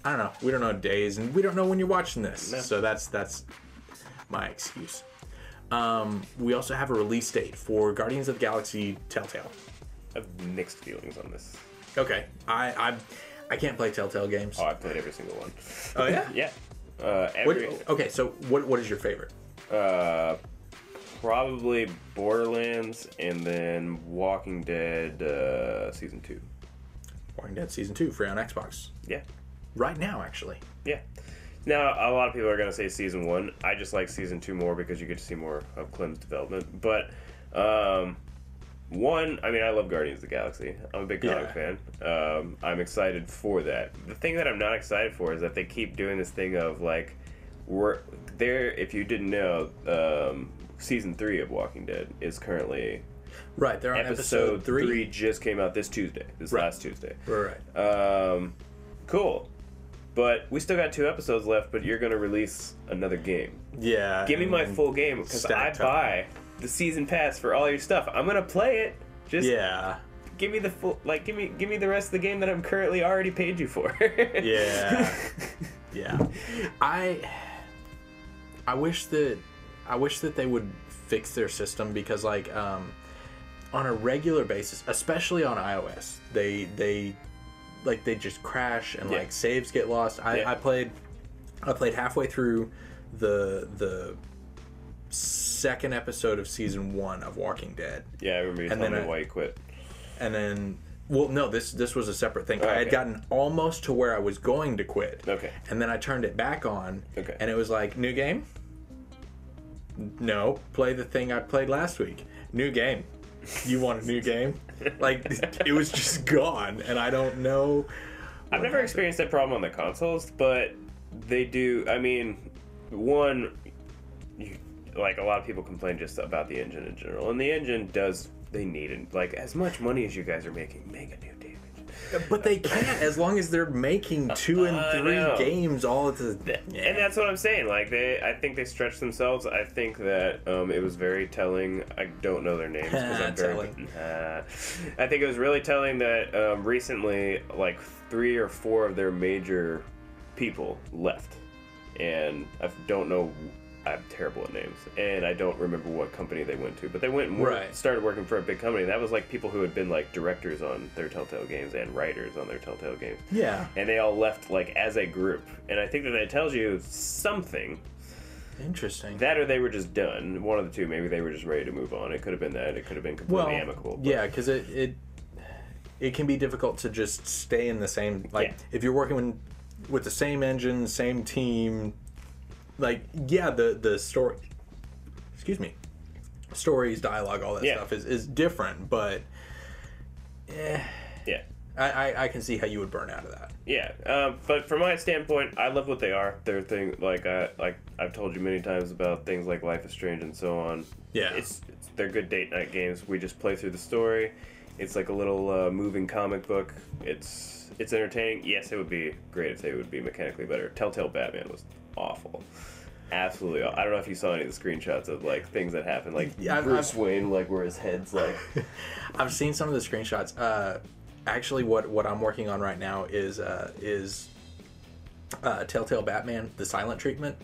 I don't know. We don't know days, and we don't know when you're watching this. No. So that's that's my excuse. Um, we also have a release date for Guardians of the Galaxy Telltale. I have mixed feelings on this. Okay, I I, I can't play Telltale games. Oh, I played every single one. Oh yeah. Yeah. Uh, What, okay, so what what is your favorite? uh, probably Borderlands and then Walking Dead uh, season two. Walking Dead season two free on Xbox Yeah. right now, actually. Yeah. Now, a lot of people are going to say season one. I just like season two more because you get to see more of Clem's development. But, um, one, I mean, I love Guardians of the Galaxy. I'm a big comic fan. Um, I'm excited for that. The thing that I'm not excited for is that they keep doing this thing of like, we're there. If you didn't know, um, season three of Walking Dead is currently Right, they're on episode, episode, three. three. just came out this Tuesday, this Right. last Tuesday. Right. Um, cool. But we still got two episodes left. But you're gonna release another game. Yeah. Give me my full game because I stacked up. Buy the season pass for all your stuff. I'm gonna play it. Just Yeah. give me the full like give me give me the rest of the game that I'm currently already paid you for. Yeah. yeah. I I wish that I wish that they would fix their system because like um on a regular basis, especially on iOS, they they like they just crash and Yeah. like saves get lost. I, Yeah. I played I played halfway through the the second episode of season one of Walking Dead. yeah, I remember you And telling then me I- why you quit. and then well no this this was a separate thing oh, i okay. had gotten almost to where i was going to quit Okay. and then i turned it back on Okay. and it was like new game no play the thing i played last week new game you want a new game like it was just gone and i don't know I've never experienced that problem on the consoles, but they do. I mean, one, you, like a lot of people complain just about the engine in general, and the engine does. They need it. Like as much money as you guys are making, make a new damage. but they can't as long as they're making two and three know. games all at the And that's what I'm saying. Like they, I think they stretched themselves. I think that um, it was very telling. I don't know their names because I'm very. Uh, I think it was really telling that um, recently, like three or four of their major people left, and I don't know. I'm terrible at names, and I don't remember what company they went to. But they went and worked- Right. started working for a big company. That was like people who had been like directors on their Telltale games and writers on their Telltale games yeah and they all left like as a group. And I think that that tells you something. interesting That or they were just done. One of the two. Maybe they were just ready to move on. It could have been that. It could have been completely well, amicable. but- Yeah, because it, it it can be difficult to just stay in the same like Yeah. if you're working with, with the same engine, same team. Like yeah, the the story. Excuse me. Stories, dialogue, all that Yeah. stuff is, is different, but Yeah. I, I I can see how you would burn out of that. Yeah, um, but from my standpoint, I love what they are. They're thing like I like I've told you many times about things like Life is Strange and so on. Yeah. it's, it's they're good date night games. We just play through the story. It's like a little uh, moving comic book. It's it's entertaining. Yes, it would be great if they would be mechanically better. Telltale Batman was awful. Absolutely, I don't know if you saw any of the screenshots of like things that happened, like Yeah, I've- Bruce I've- Wayne, like where his head's like. I've seen some of the screenshots. Uh, actually, what what I'm working on right now is uh, is uh, Telltale Batman, the silent treatment.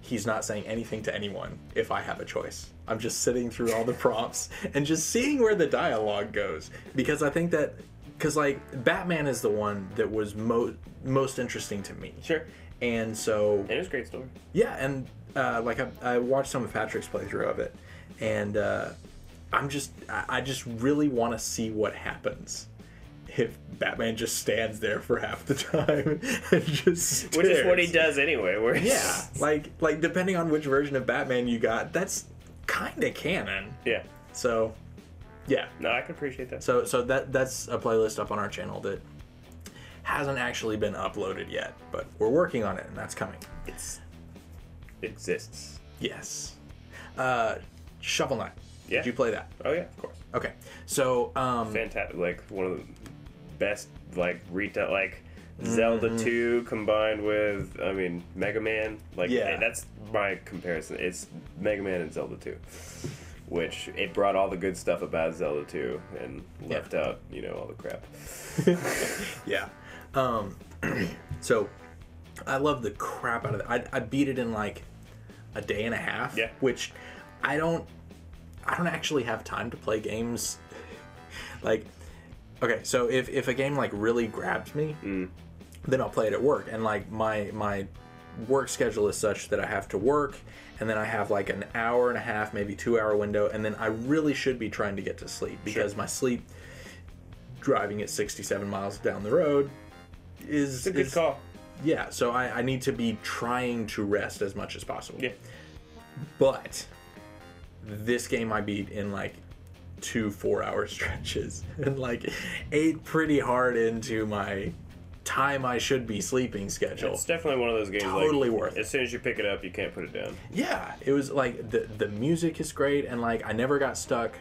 He's not saying anything to anyone if I have a choice. I'm just sitting through all the prompts and just seeing where the dialogue goes because I think that because like Batman is the one that was most most interesting to me. Sure, And so it was a great story. yeah, and uh, like I, I watched some of Patrick's playthrough of it, and uh, I'm just I just really want to see what happens if Batman just stands there for half the time and just Which is what he does anyway. Where Yeah, like like depending on which version of Batman you got, that's kind of canon. yeah. So yeah, No, I can appreciate that. so so that that's a playlist up on our channel that hasn't actually been uploaded yet, but we're working on it and that's coming. It's exists. Yes. Uh, Shovel Knight. Yeah. Did you play that? Oh yeah, of course. Okay. So, um, Fantastic. Like one of the best like retail like Zelda 2 combined with I mean Mega Man. Like Yeah. that's my comparison. It's Mega Man and Zelda 2. Which it brought all the good stuff about Zelda 2 and left out, you know, all the crap. yeah. Um, so, I love the crap out of it. I, I beat it in like a day and a half. Yeah. Which I don't. I don't actually have time to play games. like, okay, so if if a game like really grabs me, then I'll play it at work. And like my my work schedule is such that I have to work and then I have like an hour and a half, maybe two hour window, and then I really should be trying to get to sleep because my sleep driving at 67 miles down the road is It's a good is- call. Yeah, so I, I need to be trying to rest as much as possible. Yeah. But this game I beat in like two four hour stretches and like ate pretty hard into my time I should be sleeping schedule. It's definitely one of those games. Totally like, worth it. As soon as you pick it up, you can't put it down. Yeah, it was like the the music is great and like I never got stuck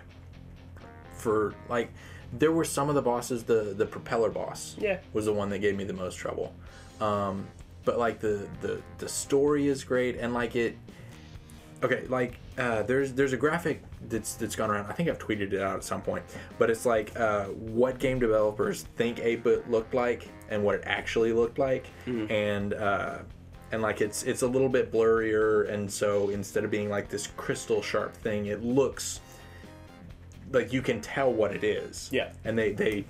for like there were some of the bosses the the propeller boss Yeah. was the one that gave me the most trouble. Um but like the the the story is great and like it okay like uh, there's there's a graphic that's that's gone around. I think I've tweeted it out at some point, but it's like uh, what game developers think 8-bit looked like and what it actually looked like, and uh, and like it's it's a little bit blurrier, and so instead of being like this crystal sharp thing, it looks like you can tell what it is. Yeah. and they they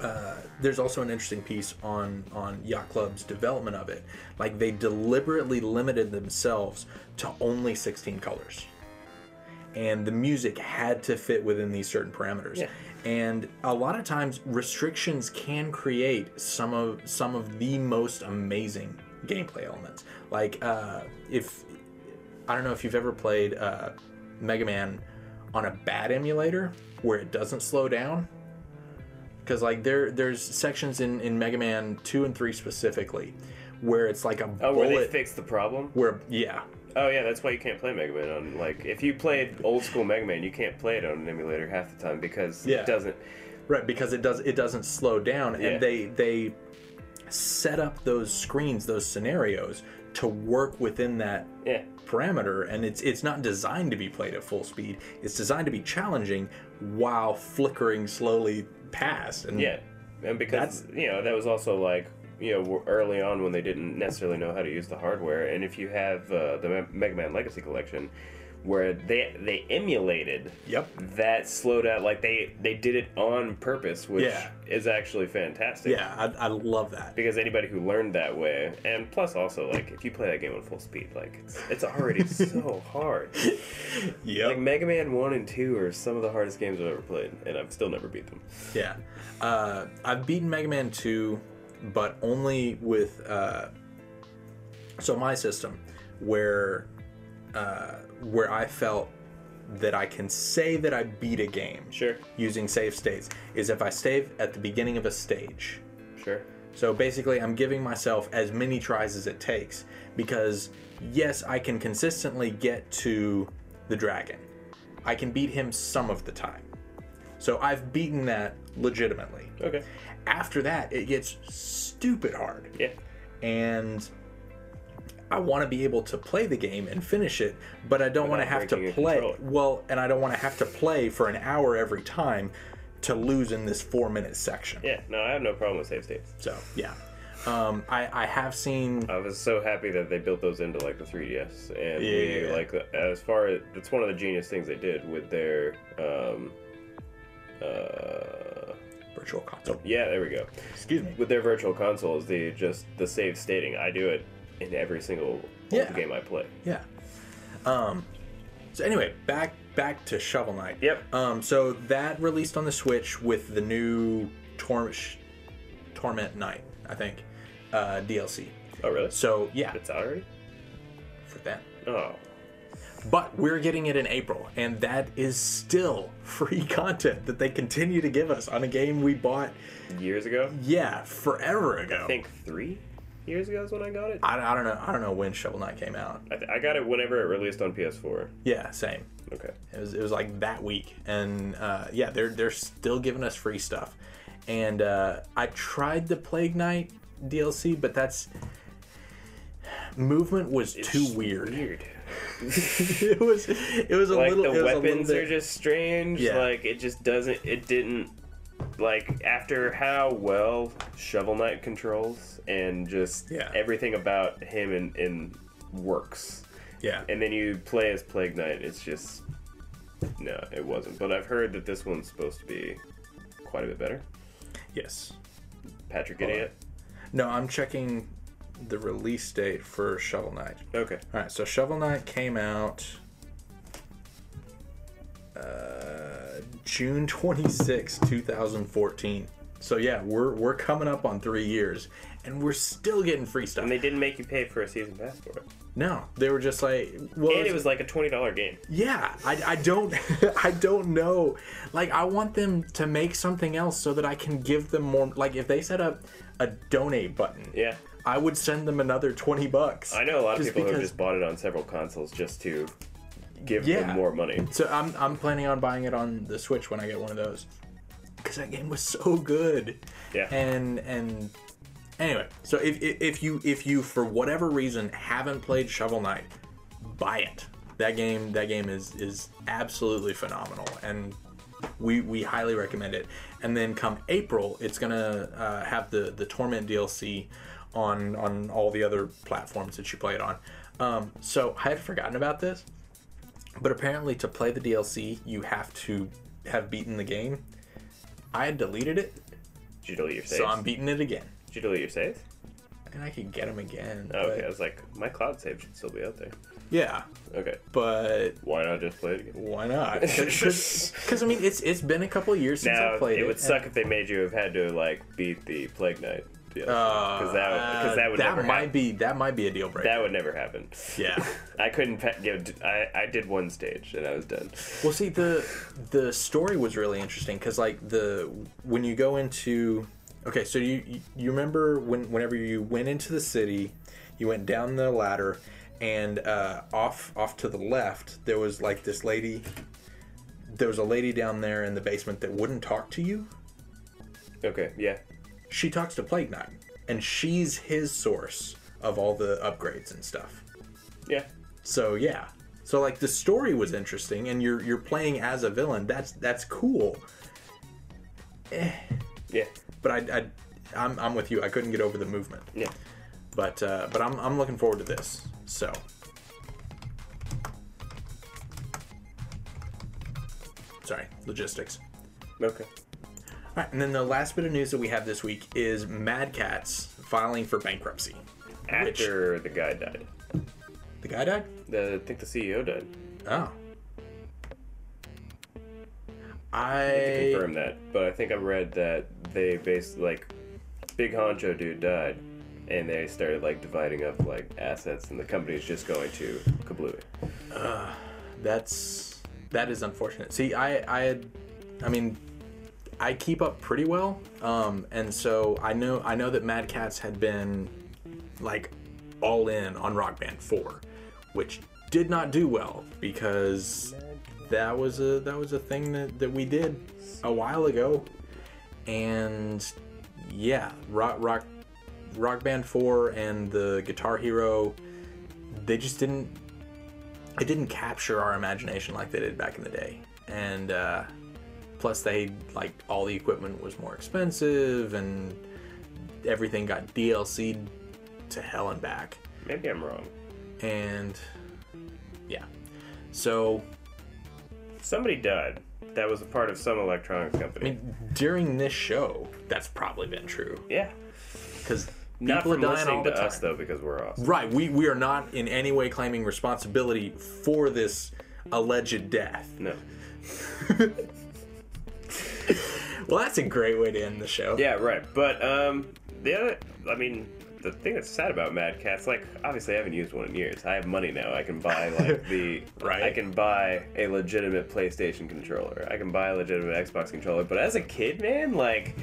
uh, there's also an interesting piece on on Yacht Club's development of it. Like they deliberately limited themselves to only 16 colors, and the music had to fit within these certain parameters. Yeah. And a lot of times restrictions can create some of some of the most amazing gameplay elements. Like uh, if I don't know if you've ever played uh, Mega Man on a bad emulator where it doesn't slow down because like there there's sections in in Mega Man 2 and 3 specifically where it's like a Oh, bullet where they fixed the problem? where yeah Oh yeah, that's why you can't play Mega Man on like if you played old school Mega Man, you can't play it on an emulator half the time because Yeah. it doesn't. right because it does it doesn't slow down Yeah. and they they set up those screens those scenarios to work within that Yeah, parameter and it's it's not designed to be played at full speed it's designed to be challenging while flickering slowly past and yeah, and because you know that was also like you know early on when they didn't necessarily know how to use the hardware, and if you have uh, the Mega Man Legacy Collection, where they they emulated yep that slowed out like they they did it on purpose, which Yeah. is actually fantastic. yeah I, I love that because anybody who learned that way and plus also like if you play that game on full speed like it's, it's already so hard yep like mega man 1 and 2 are some of the hardest games i've ever played and i've still never beat them Yeah. Uh, I've beaten Mega Man 2, but only with. Uh, so, my system, where, uh, where I felt that I can say that I beat a game sure using save states is if I save at the beginning of a stage. sure So basically, I'm giving myself as many tries as it takes because, yes, I can consistently get to the dragon. I can beat him some of the time. So I've beaten that legitimately. okay After that, it gets stupid hard. yeah And I want to be able to play the game and finish it, but I don't want to have to play. Well, and I don't want to have to play for an hour every time to lose in this four minute section. yeah no i have no problem with save states So yeah, um, I I have seen i was so happy that they built those into like the 3ds and we Yeah. like as far as that's one of the genius things they did with their um uh virtual console. yeah there we go Excuse me. with their virtual consoles, they just the save stating. I do it in every single Yeah. game I play. Yeah. Um. So anyway, back back to Shovel Knight. Yep. Um. So that released on the Switch with the new Tor- Sh- Torment Knight, I think, uh, DLC. Oh really? So yeah, It's out already. for them. Oh, But we're getting it in April, and that is still free content that they continue to give us on a game we bought, years ago. yeah, forever ago. I think three years ago is when I got it. I, I don't know. I don't know when Shovel Knight came out. I, th- I got it whenever it released on PS4. Yeah, same. Okay. It was, it was like that week, and uh, yeah, they're they're still giving us free stuff. And uh, I tried the Plague Knight DLC, but that's movement was too weird. Weird. it was it was a Like little. the it was a little weapons bit- are just strange. Yeah. Like it just doesn't. It didn't. Like after how well Shovel Knight controls and just Yeah. everything about him in, in works. yeah. and then you play as Plague Knight. It's just no, it wasn't. But I've heard that this one's supposed to be quite a bit better. Yes. Patrick, idiot. No, I'm checking the release date for Shovel Knight. Okay. All right, so Shovel Knight came out uh, June 26, 2014. So yeah, we're we're coming up on three years, and we're still getting free stuff. And they didn't make you pay for a season pass for it. no, they were just like, well, And it was like a twenty dollar game. yeah, I, I don't I don't know. Like I want them to make something else so that I can give them more. Like if they set up a donate button. Yeah. I would send them another 20 bucks. I know a lot of people who have just bought it on several consoles just to give Yeah. them more money. So I'm I'm planning on buying it on the Switch when I get one of those. Cuz that game was so good. Yeah. And and anyway, so if if if you if you for whatever reason haven't played Shovel Knight, buy it. That game that game is is absolutely phenomenal and we we highly recommend it. And then come April, it's gonna uh, have the the Torment DLC on on all the other platforms that you play it on. Um, so I had forgotten about this, but apparently to play the DLC, you have to have beaten the game. I had deleted it, Did you delete your saves? so I'm beating it again, Did you delete your saves? and I could get them again. Oh, okay. I was like, my cloud save should still be out there. yeah, Okay. but Why not just play it again? why not? Because I mean, it's it's been a couple of years since Now I played it it. would suck if they made you have had to like beat the Plague Knight. Because that because that would Uh, that never might happen. be that might be a deal breaker. That would never happen. yeah. I couldn't give. I I did one stage and I was done. Well, see the the story was really interesting because like the when you go into okay, so you you- you remember when whenever you went into the city, you went down the ladder, and uh, off off to the left there was like this lady. There was a lady down there in the basement that wouldn't talk to you. Okay. Yeah. She talks to Plague Knight, and she's his source of all the upgrades and stuff. Yeah. So yeah. So like the story was interesting and you're you're playing as a villain. That's that's cool. Yeah. But I, I I'm, I'm with you. I couldn't get over the movement. Yeah. But uh, but I'm I'm looking forward to this. So Sorry, logistics. Okay. Right, and then the last bit of news that we have this week is Mad Catz filing for bankruptcy. Which After the guy died, the guy died? the, I think the CEO died. Oh. I need to I confirm that, but I think I read that they based like Big Honcho dude died, and they started like dividing up like assets, and the company's just going to kablooey. that's that is unfortunate. See, I I had, I mean, I keep up pretty well, um, and so I know I know that Mad Catz had been like all in on Rock Band Four, which did not do well because that was a that was a thing that, that we did a while ago, and yeah, rock rock rock band 4 and the guitar hero they just didn't it didn't capture our imagination like they did back in the day. And uh, plus they like all the equipment was more expensive and everything got dlc'd to hell and back Maybe I'm wrong. and yeah so Somebody died. That was a part of some electronics i company. mean during this show that's probably been true yeah. because Not people are dying listening all the to time us though, because we're awesome. Right, we, we are not in any way claiming responsibility for this alleged death. No. Well, that's a great way to end the show. Yeah, right. But um, the other, I mean, the thing that's sad about Mad Catz, like, obviously I haven't used one in years. I have money now. I can buy like the, Right. I can buy a legitimate PlayStation controller. I can buy a legitimate Xbox controller. But as a kid, man, like,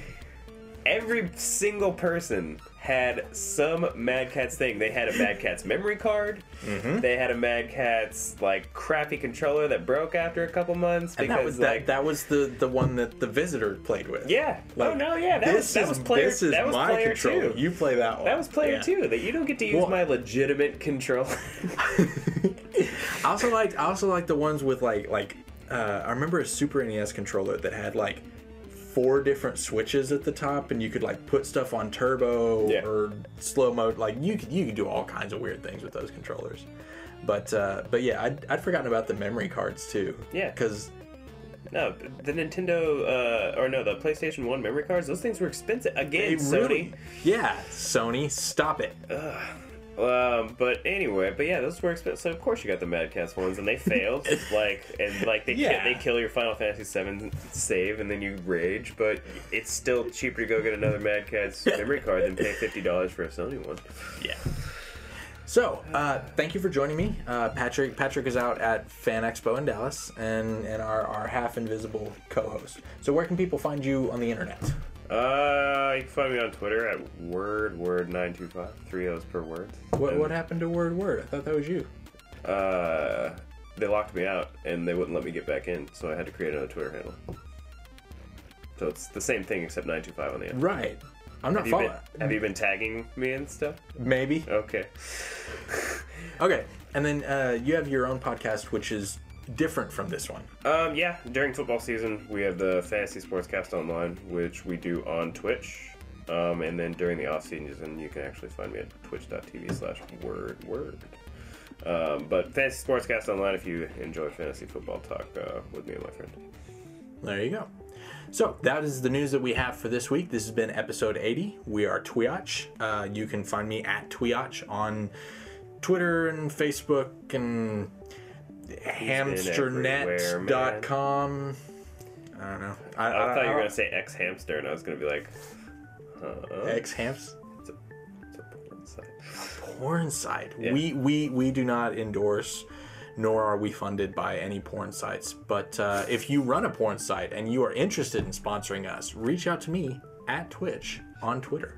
every single person had some Mad Catz thing. They had a Mad Catz memory card. Mm-hmm. They had a Mad Catz like crappy controller that broke after a couple months And that was like that, that was the the one that the visitor played with. yeah. Like, oh no, yeah. That was that is was player. this is that was my controller. two. You play that one. That was player Yeah. two. That you don't get to use Well- my legitimate controller. I also liked I also liked the ones with like like uh, I remember a Super NES controller that had like four different switches at the top and you could like put stuff on turbo Yeah. or slow mode like you could you could do all kinds of weird things with those controllers but uh, but yeah I'd, I'd forgotten about the memory cards too Yeah. because no, the Nintendo uh, or no, the PlayStation One memory cards. Those things were expensive. Again, they Sony. really yeah Sony stop it Um, but anyway, but yeah, those were expensive. So of course you got the Mad Catz ones, and they failed. like and like they Yeah. ki- they kill your Final Fantasy VII save, and then you rage. But it's still cheaper to go get another Mad Catz memory card than pay fifty dollars for a Sony one. Yeah. So, uh, thank you for joining me. Uh, Patrick Patrick is out at Fan Expo in Dallas and, and our, our half invisible co host. So, where can people find you on the internet? Uh, you can find me on Twitter at word word nine two five three O's per word. What And, what happened to Word Word? I thought that was you. Uh, they locked me out and they wouldn't let me get back in, so I had to create another Twitter handle. So it's the same thing except nine two five on the end. Right. I'm not Have you, been, following. have you been tagging me and stuff? Maybe. Okay. Okay. And then uh, you have your own podcast, which is different from this one. Um, yeah, during football season, we have the Fantasy Sportscast Online, which we do on Twitch. Um, and then during the off season, you can actually find me at twitch.tv slash word word. Um, but Fantasy Sportscast Online, if you enjoy fantasy football talk uh, with me and my friend. There you go. So that is the news that we have for this week. This has been episode 80. We are TWIOCH. Uh, you can find me at TWIOCH on Twitter and Facebook and hamsternet.com. I don't know. I, I, thought you were going to say X Hamster, and I was going to be like, huh? X Hams It's a, it's a porn site. porn site. Yeah. We we we do not endorse, nor are we funded by any porn sites. But uh, if you run a porn site and you are interested in sponsoring us, reach out to me at TWIOCH on Twitter.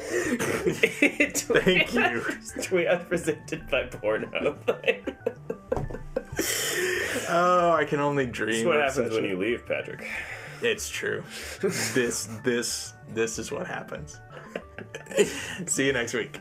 Thank you. Tweet presented by Pornhub. Oh, I can only dream. That's what of happens such when a- you leave, Patrick. It's true. this this this is what happens. See you next week.